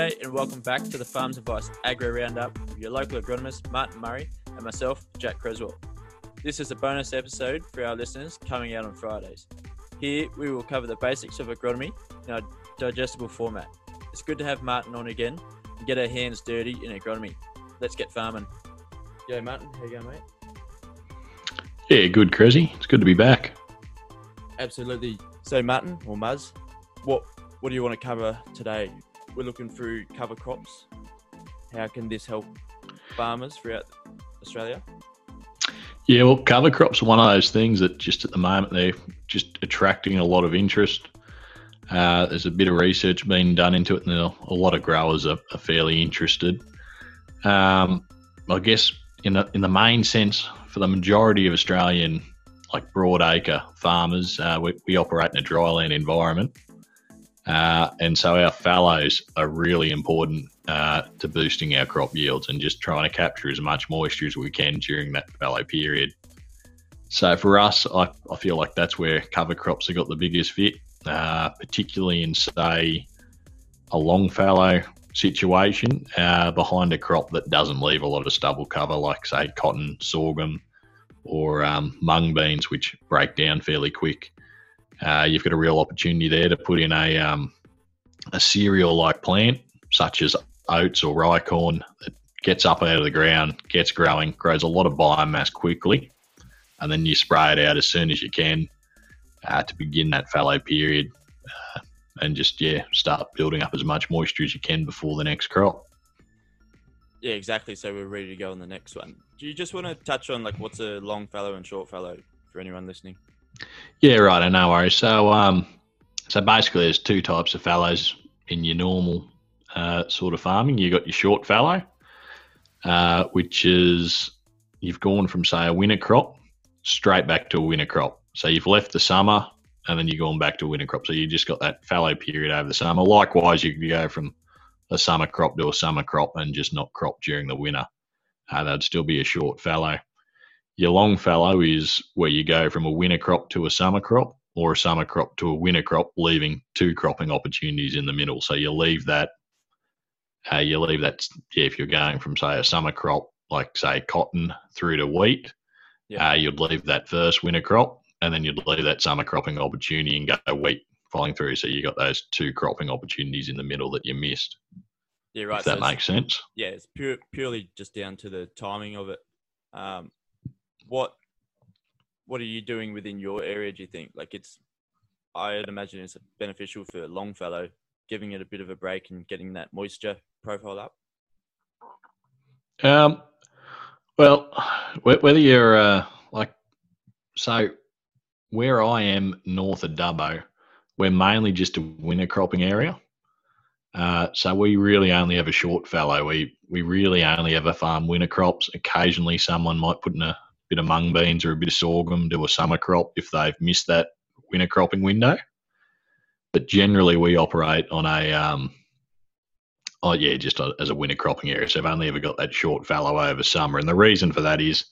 And welcome back to the Farms Advice Agri Roundup with your local agronomist Martin Murray and myself, Jack Creswell. This is a bonus episode for our listeners coming out on Fridays. Here we will cover the basics of agronomy in a digestible format. It's good to have Martin on again and get our hands dirty in agronomy. Let's get farming. G'day Martin, how you going mate? Yeah, good, Cressy. It's good to be back. Absolutely. So Martin or Muzz, what what do you want to cover today? We're looking through cover crops. How can this help farmers throughout Australia? Yeah, well, cover crops are one of those things that just at the moment they're just attracting a lot of interest. Uh, there's a bit of research being done into it, and a lot of growers are, are fairly interested. Um, I guess in the in the main sense, for the majority of Australian like broadacre farmers, uh, we, we operate in a dryland environment. Uh, and so our fallows are really important uh, to boosting our crop yields and just trying to capture as much moisture as we can during that fallow period. So for us, I, I feel like that's where cover crops have got the biggest fit, uh, particularly in, say, a long fallow situation uh, behind a crop that doesn't leave a lot of stubble cover, like, say, cotton, sorghum, or um, mung beans, which break down fairly quick uh, you've got a real opportunity there to put in a um, a cereal like plant such as oats or rye corn that gets up out of the ground, gets growing, grows a lot of biomass quickly, and then you spray it out as soon as you can uh, to begin that fallow period, uh, and just yeah start building up as much moisture as you can before the next crop. Yeah, exactly. So we're ready to go on the next one. Do you just want to touch on like what's a long fallow and short fallow for anyone listening? Yeah, right. No worries. So, um, so basically, there's two types of fallows in your normal uh, sort of farming. You got your short fallow, uh, which is you've gone from say a winter crop straight back to a winter crop. So you've left the summer and then you're going back to a winter crop. So you just got that fallow period over the summer. Likewise, you could go from a summer crop to a summer crop and just not crop during the winter. Uh, that'd still be a short fallow. Your long fallow is where you go from a winter crop to a summer crop or a summer crop to a winter crop, leaving two cropping opportunities in the middle. So you leave that, uh, you leave that, yeah, if you're going from, say, a summer crop, like, say, cotton through to wheat, yeah. uh, you'd leave that first winter crop and then you'd leave that summer cropping opportunity and go wheat following through. So you got those two cropping opportunities in the middle that you missed. Yeah, right. If that so makes sense. Yeah, it's pure, purely just down to the timing of it. Um, what what are you doing within your area? Do you think like it's I'd imagine it's beneficial for long fallow, giving it a bit of a break and getting that moisture profile up. Um, well, whether you're uh, like, so where I am north of Dubbo, we're mainly just a winter cropping area. Uh, so we really only have a short fallow. We we really only ever farm winter crops. Occasionally, someone might put in a bit of mung beans or a bit of sorghum, do a summer crop if they've missed that winter cropping window. But generally, we operate on a um, oh yeah, just a, as a winter cropping area. So I've only ever got that short fallow over summer, and the reason for that is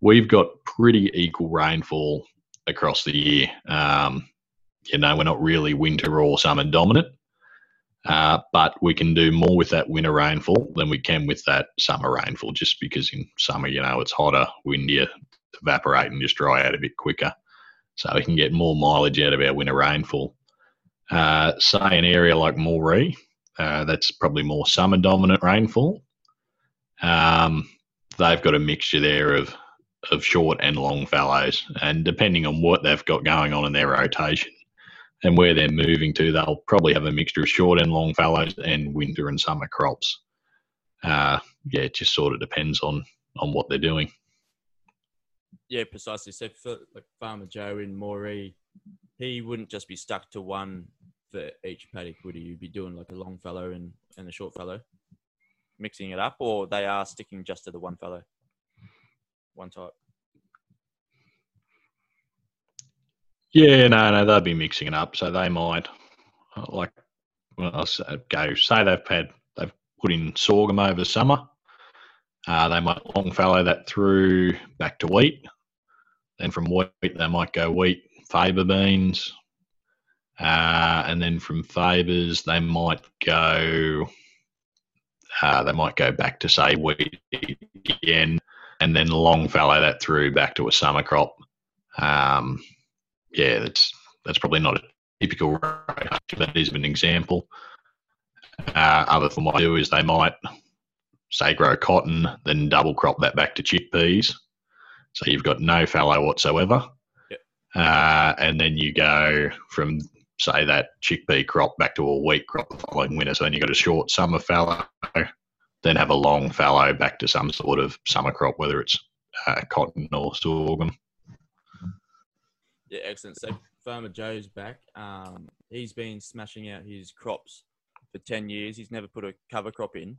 we've got pretty equal rainfall across the year. Um, you know, we're not really winter or summer dominant. Uh, but we can do more with that winter rainfall than we can with that summer rainfall, just because in summer, you know, it's hotter, windier, evaporate and just dry out a bit quicker. So we can get more mileage out of our winter rainfall. Uh, say an area like Moree, uh, that's probably more summer dominant rainfall. Um, they've got a mixture there of of short and long fallows, and depending on what they've got going on in their rotation, and where they're moving to, they'll probably have a mixture of short and long fallows and winter and summer crops. Uh, yeah, it just sort of depends on on what they're doing. Yeah, precisely. So for like Farmer Joe in Moree, he wouldn't just be stuck to one for each paddock, would he? You'd be doing like a long fallow and, and a short fallow, mixing it up, or they are sticking just to the one fallow, one type. Yeah, no, no, they'll be mixing it up. So they might, like, well, I'll say, go say they've had they've put in sorghum over summer. Uh, they might long fallow that through back to wheat. Then from wheat, they might go wheat, faba beans, uh, and then from fabas, they might go. Uh, they might go back to say wheat again, and then long fallow that through back to a summer crop. Um, yeah, that's that's probably not a typical rotation, but is an example. Uh, other than what I do is they might say grow cotton, then double crop that back to chickpeas. So you've got no fallow whatsoever. Yep. Uh, and then you go from say that chickpea crop back to a wheat crop the following winter. So then you've got a short summer fallow, then have a long fallow back to some sort of summer crop, whether it's uh, cotton or sorghum. Yeah, excellent. So Farmer Joe's back. Um, he's been smashing out his crops for 10 years. He's never put a cover crop in.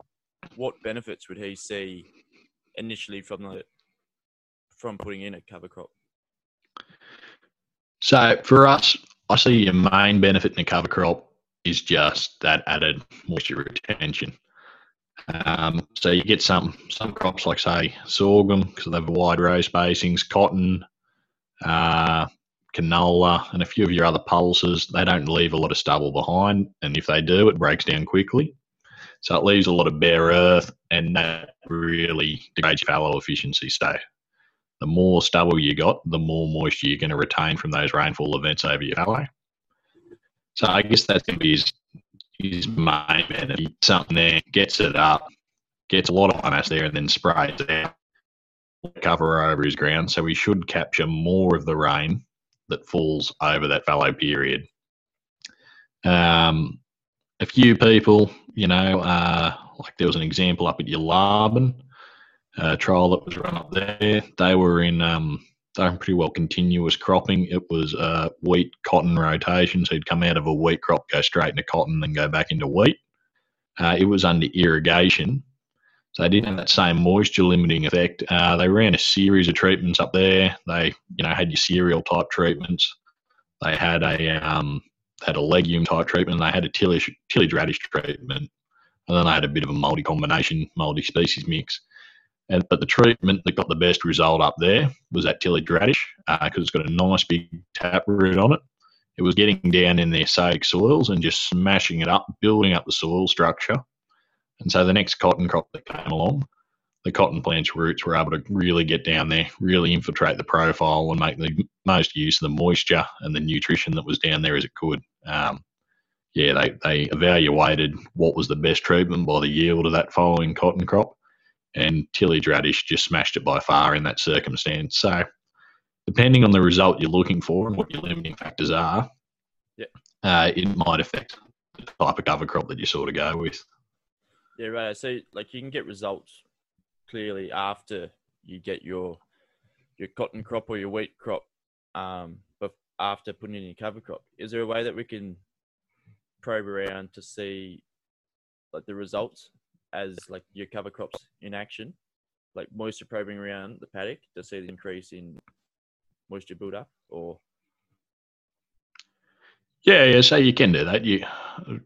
What benefits would he see initially from the from putting in a cover crop? So for us, I see your main benefit in a cover crop is just that added moisture retention. Um, so you get some some crops like say sorghum because they have wide row spacings, cotton, uh, canola, and a few of your other pulses. They don't leave a lot of stubble behind, and if they do, it breaks down quickly. So it leaves a lot of bare earth, and that really degrades your fallow efficiency. So the more stubble you got, the more moisture you're going to retain from those rainfall events over your fallow. So I guess that's going to be his, his main benefit. Something there gets it up, gets a lot of mass there, and then sprays it out, cover over his ground. So we should capture more of the rain that falls over that fallow period. Um, a few people, you know, uh, like there was an example up at Yarlarbin uh, trial that was run up there. They were in um, they were pretty well continuous cropping. It was uh, wheat cotton rotation, so you'd come out of a wheat crop, go straight into cotton, then go back into wheat. Uh, it was under irrigation, so they didn't have that same moisture limiting effect. Uh, they ran a series of treatments up there. They, you know, had your cereal type treatments. They had a um, had a legume type treatment. They had a tillage tillage radish treatment, and then they had a bit of a multi combination, multi species mix. And, but the treatment that got the best result up there was that tillage radish because uh, it's got a nice big taproot on it. It was getting down in their acidic soils and just smashing it up, building up the soil structure. And so the next cotton crop that came along, the cotton plant's roots were able to really get down there, really infiltrate the profile and make the most use of the moisture and the nutrition that was down there as it could. Um, yeah, they, they evaluated what was the best treatment by the yield of that following cotton crop and tillage radish just smashed it by far in that circumstance. So, depending on the result you're looking for and what your limiting factors are, Yeah. uh, it might affect the type of cover crop that you sort of go with. Yeah, right. So like you can get results clearly after you get your your cotton crop or your wheat crop, um, but after putting in your cover crop, is there a way that we can probe around to see like the results as like your cover crops in action, like moisture probing around the paddock to see the increase in moisture buildup or Yeah, yeah. So you can do that. You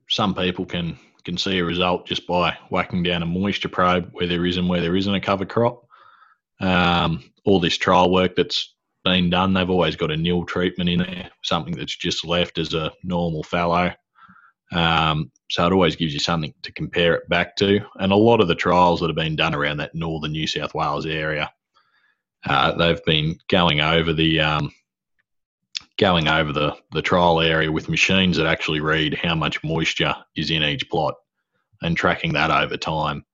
some people can can see a result just by whacking down a moisture probe where there is and where there isn't a cover crop. Um, all this trial work that's been done, they've always got a nil treatment in there, something that's just left as a normal fallow. Um, so it always gives you something to compare it back to. And a lot of the trials that have been done around that northern New South Wales area, uh, they've been going over the um, going over the, the trial area with machines that actually read how much moisture is in each plot and tracking that over time,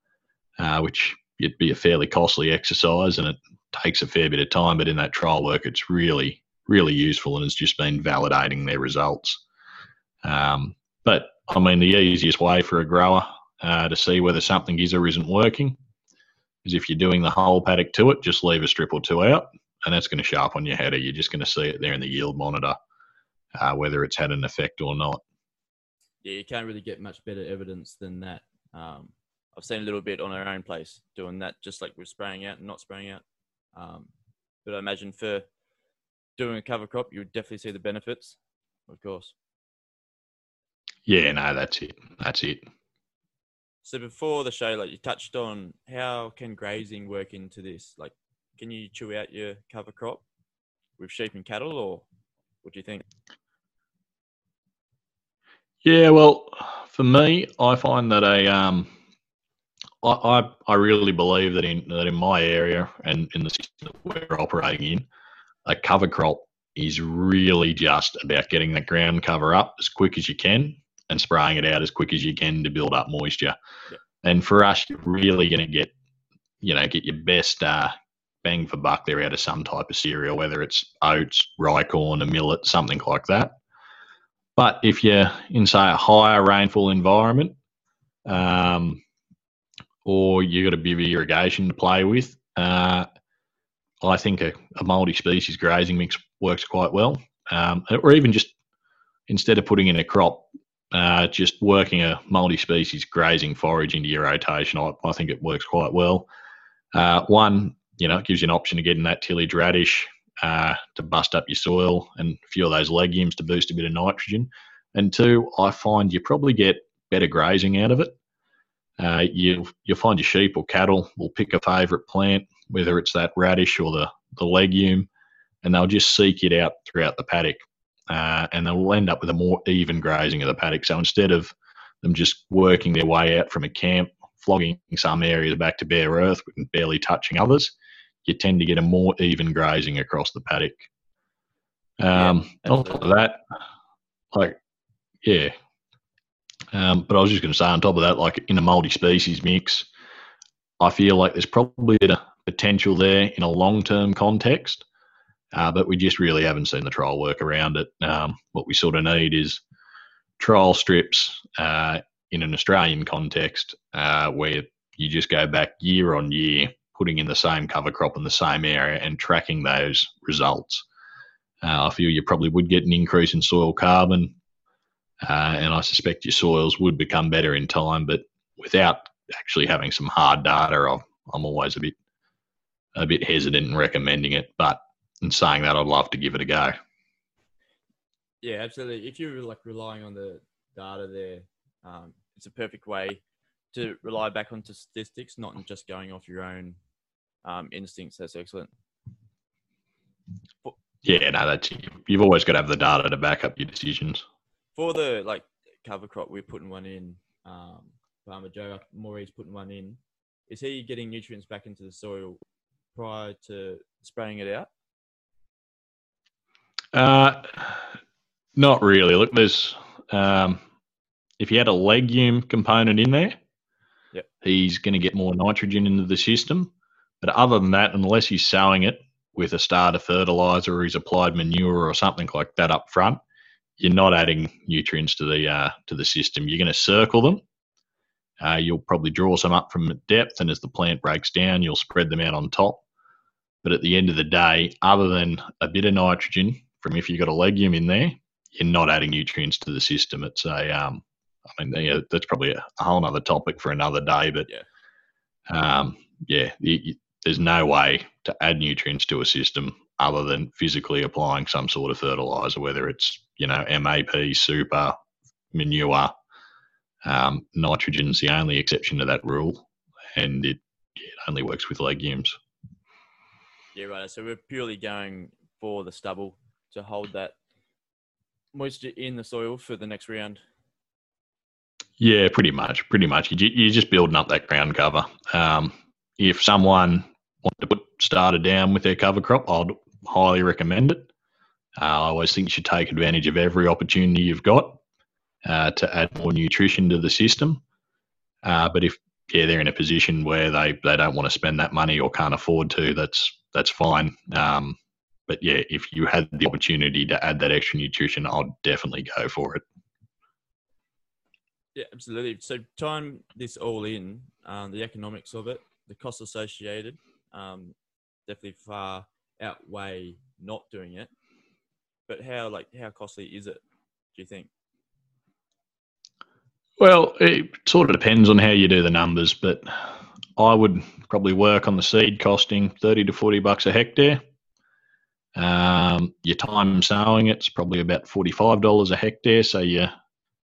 uh, which it'd be a fairly costly exercise and it takes a fair bit of time. But in that trial work, it's really, really useful and it's just been validating their results. Um, but I mean, the easiest way for a grower uh, to see whether something is or isn't working is if you're doing the whole paddock to it, just leave a strip or two out and that's going to show up on your header. You're just going to see it there in the yield monitor, uh, whether it's had an effect or not. yeah, you can't really get much better evidence than that. Um, I've seen a little bit on our own place doing that, just like we're spraying out and not spraying out. Um, but I imagine for doing a cover crop, you would definitely see the benefits, of course. Yeah, no, that's it. That's it. So before the show, like you touched on, how can grazing work into this? Like, can you chew out your cover crop with sheep and cattle, or what do you think? Yeah, well, for me, I find that a um, I, I I really believe that in that in my area and in the system that we're operating in, a cover crop is really just about getting that ground cover up as quick as you can and spraying it out as quick as you can to build up moisture. Yeah. And for us, you're really going to get, you know, get your best uh, bang for buck they're out of some type of cereal, whether it's oats, rye corn, a millet, something like that. But if you're in, say, a higher rainfall environment, um, or you've got a bit of irrigation to play with, uh, I think a, a multi-species grazing mix works quite well. Um, or even just instead of putting in a crop, uh, just working a multi-species grazing forage into your rotation, I, I think it works quite well. Uh, one, you know, it gives you an option of getting that tillage radish uh, to bust up your soil and a few of those legumes to boost a bit of nitrogen. And two, I find you probably get better grazing out of it. Uh, you you'll find your sheep or cattle will pick a favourite plant, whether it's that radish or the the legume, and they'll just seek it out throughout the paddock, uh, and they'll end up with a more even grazing of the paddock. So instead of them just working their way out from a camp, flogging some areas back to bare earth and barely touching others, you tend to get a more even grazing across the paddock. Um, and on top of that, like, yeah. Um, but I was just going to say, on top of that, like in a multi-species mix, I feel like there's probably a potential there in a long-term context, uh, but we just really haven't seen the trial work around it. Um, what we sort of need is trial strips uh, in an Australian context uh, where you just go back year on year, putting in the same cover crop in the same area and tracking those results. Uh, I feel you probably would get an increase in soil carbon, uh, and I suspect your soils would become better in time. But without actually having some hard data, I'm, I'm always a bit a bit hesitant in recommending it. But in saying that, I'd love to give it a go. Yeah, absolutely. If you're like relying on the data there, um, it's a perfect way to rely back onto statistics, not just going off your own um, instincts. That's excellent. Yeah, no, that's you've always got to have the data to back up your decisions. For the like cover crop, we're putting one in. Um, Farmer Joe Maury's putting one in. Is he getting nutrients back into the soil prior to spraying it out? Uh, not really. Look, there's um, if you had a legume component in there, Yep. he's going to get more nitrogen into the system. But other than that, unless he's sowing it with a starter fertilizer or he's applied manure or something like that up front, you're not adding nutrients to the uh, to the system. You're going to circle them. Uh, you'll probably draw some up from depth, and as the plant breaks down, you'll spread them out on top. But at the end of the day, other than a bit of nitrogen from if you've got a legume in there, you're not adding nutrients to the system. It's a, um, I mean, yeah, that's probably a, whole other topic for another day. But Yeah. um, yeah, you- there's no way to add nutrients to a system other than physically applying some sort of fertilizer, whether it's you know MAP, super, manure. Um, nitrogen's the only exception to that rule, and it, it only works with legumes. Yeah, right. So we're purely going for the stubble to hold that moisture in the soil for the next round. Yeah, pretty much. Pretty much. You're just building up that ground cover. Um, if someone wanted to put starter down with their cover crop, I'd highly recommend it. Uh, I always think you should take advantage of every opportunity you've got uh, to add more nutrition to the system. Uh, but if yeah, they're in a position where they, they don't want to spend that money or can't afford to, that's that's fine. Um, but yeah, if you had the opportunity to add that extra nutrition, I'd definitely go for it. Yeah, absolutely. So tying this all in, um, the economics of it, the costs associated, um, definitely far outweigh not doing it. But how like how costly is it? Do you think? Well, it sort of depends on how you do the numbers, but I would probably work on the seed costing thirty to forty bucks a hectare. Um, your time sowing it's probably about forty five dollars a hectare, so you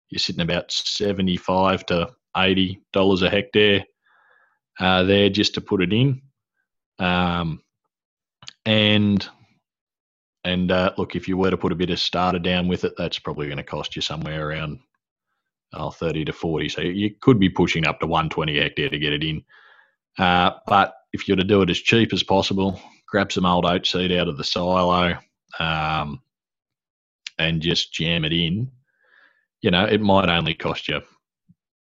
you're sitting about seventy five to eighty dollars a hectare uh, there just to put it in. Um, and and uh, look, if you were to put a bit of starter down with it, that's probably going to cost you somewhere around oh, 30 to 40. So you could be pushing up to 120 hectare to get it in. Uh, but if you're to do it as cheap as possible, grab some old oat seed out of the silo um, and just jam it in, you know, it might only cost you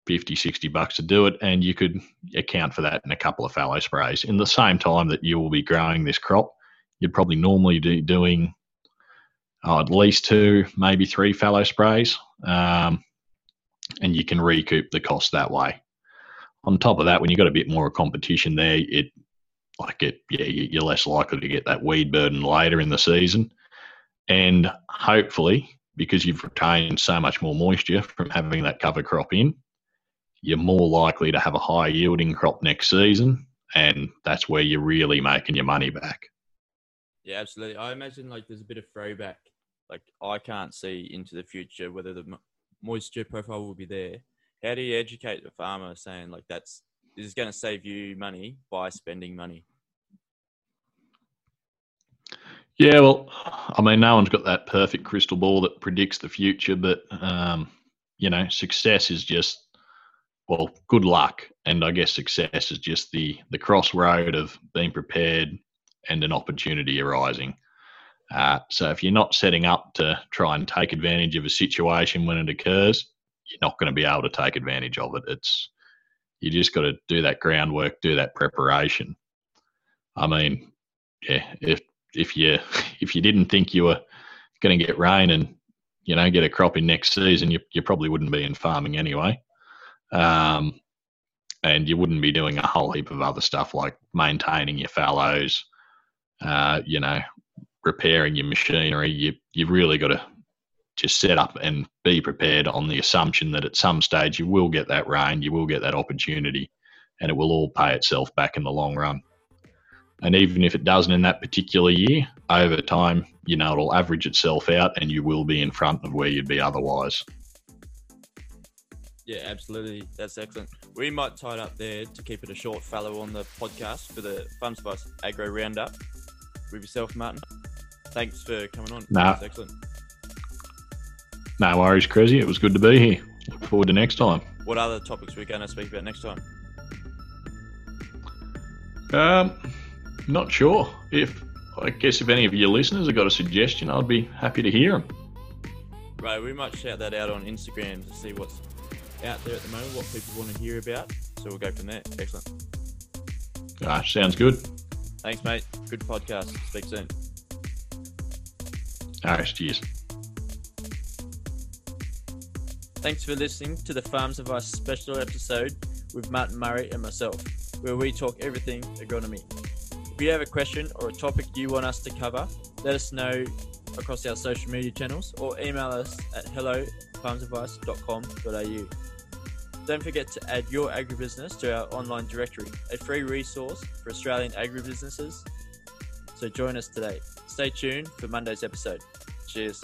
50, 60 bucks to do it. And you could account for that in a couple of fallow sprays. In the same time that you will be growing this crop, you'd probably normally be doing oh, at least two, maybe three fallow sprays. Um, and you can recoup the cost that way. On top of that, when you've got a bit more competition there, it like it, yeah, you- you're less likely to get that weed burden later in the season. And hopefully, because you've retained so much more moisture from having that cover crop in, you're more likely to have a high yielding crop next season. And that's where you're really making your money back. Yeah, absolutely. I imagine like there's a bit of throwback. Like I can't see into the future whether the moisture profile will be there. How do you educate the farmer saying like that's this is going to save you money by spending money? Yeah, well, I mean, no one's got that perfect crystal ball that predicts the future, but um, you know, success is just well, good luck, and I guess success is just the the crossroad of being prepared and an opportunity arising. Uh, so if you're not setting up to try and take advantage of a situation when it occurs, you're not going to be able to take advantage of it. It's you just got to do that groundwork, do that preparation. I mean, yeah, if if you if you didn't think you were going to get rain and you know get a crop in next season, you you probably wouldn't be in farming anyway, um, and you wouldn't be doing a whole heap of other stuff like maintaining your fallows, uh, you know, repairing your machinery. You you've really got to just set up and be prepared on the assumption that at some stage you will get that rain, you will get that opportunity, and it will all pay itself back in the long run. And even if it doesn't in that particular year, over time, you know, it'll average itself out and you will be in front of where you'd be otherwise. Yeah, absolutely. That's excellent. We might tie it up there to keep it a short fellow on the podcast for the Farms Advice Agri Roundup with yourself, Martin. Thanks for coming on. Nah. That's excellent. No worries, Cressy. It was good to be here. Look forward to next time. What other topics we're going to speak about next time? Um, not sure. If I guess if any of your listeners have got a suggestion, I'd be happy to hear them. Right, we might shout that out on Instagram to see what's out there at the moment, what people want to hear about. So we'll go from there. Excellent. Ah, sounds good. Thanks, mate. Good podcast. Speak soon. All right, cheers. Thanks for listening to the Farms of Advice special episode with Martin Murray and myself, where we talk everything agronomy. If you have a question or a topic you want us to cover, let us know across our social media channels or email us at hello@farmsadvice.com.au. Don't forget to add your agribusiness to our online directory, a free resource for Australian agribusinesses. So join us today. Stay tuned for Monday's episode. Cheers.